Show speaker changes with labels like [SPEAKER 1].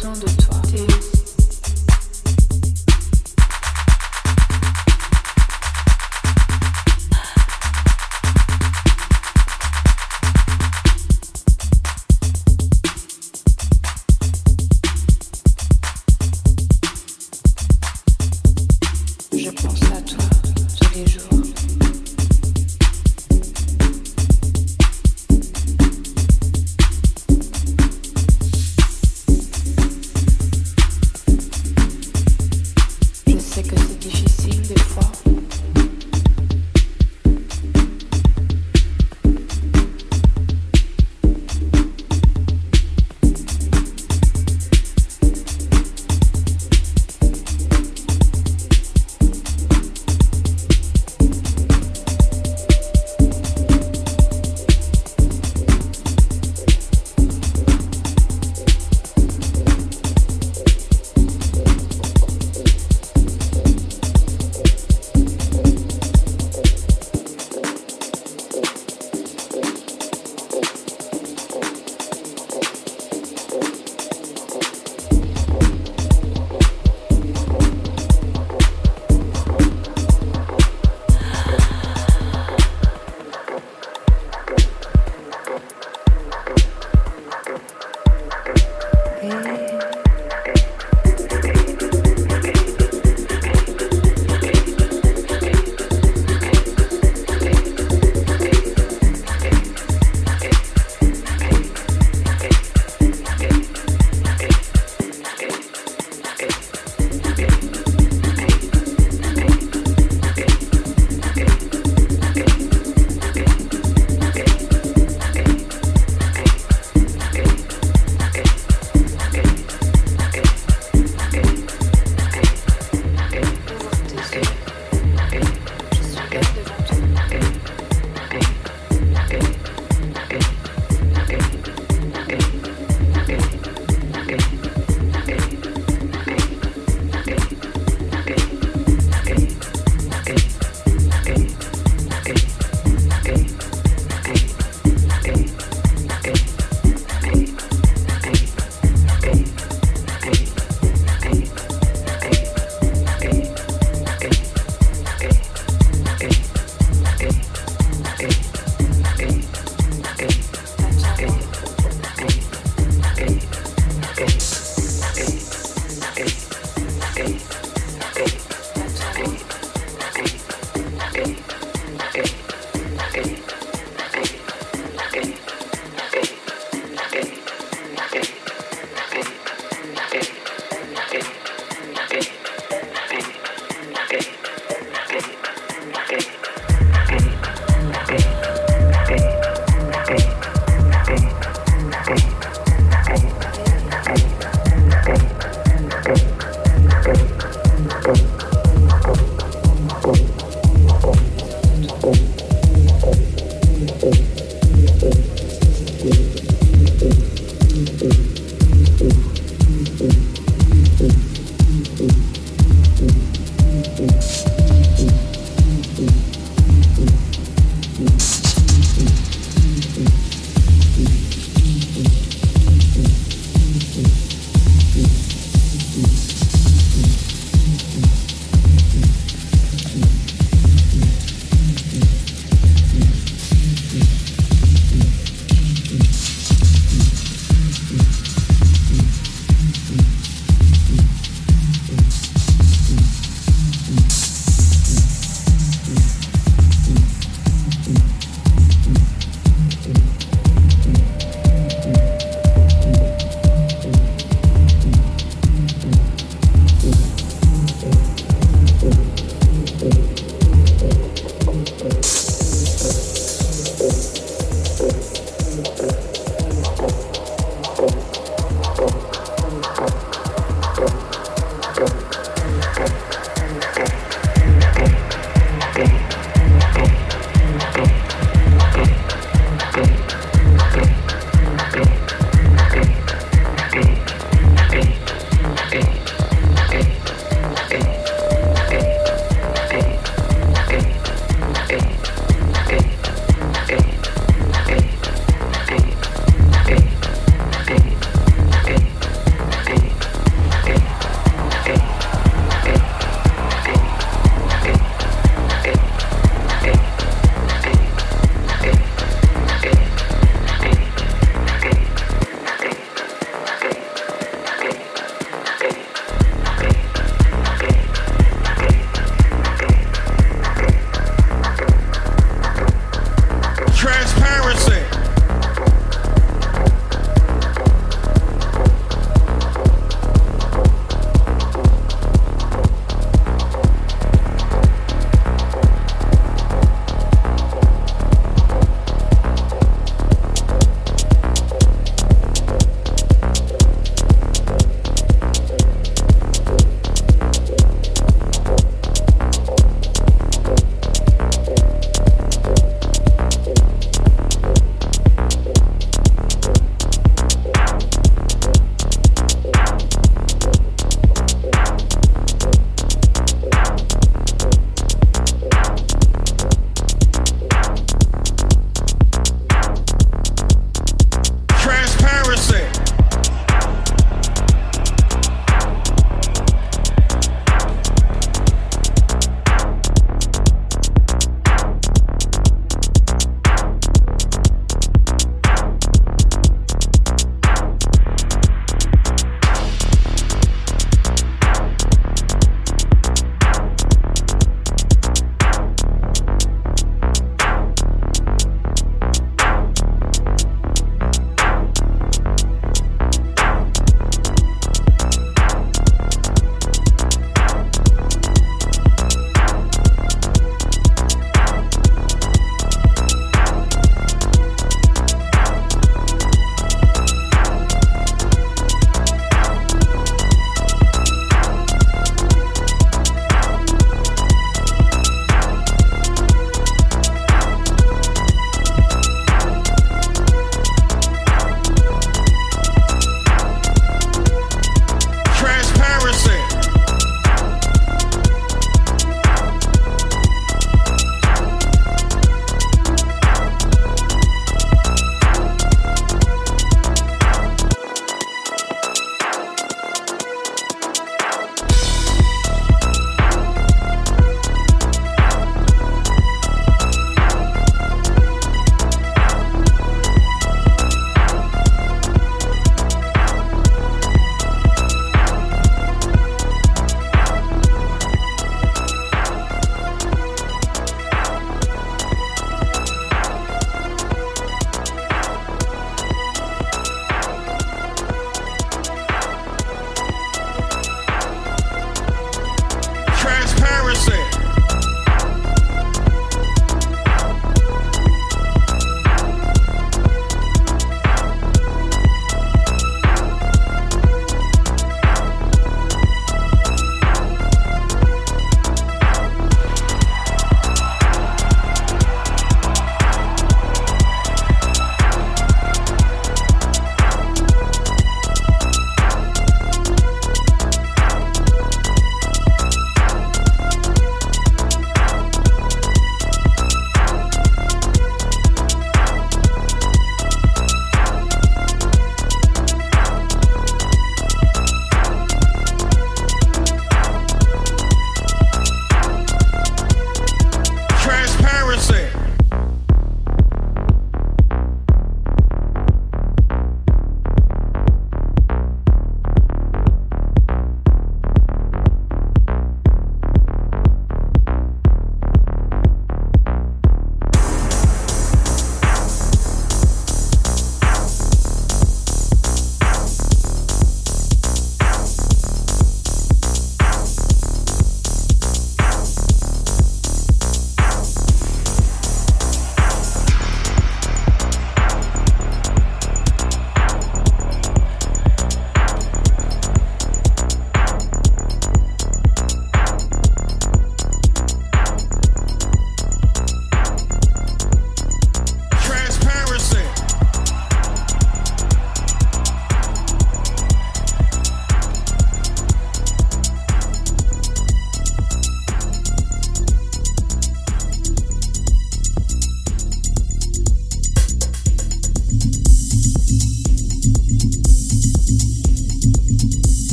[SPEAKER 1] besoin de toi.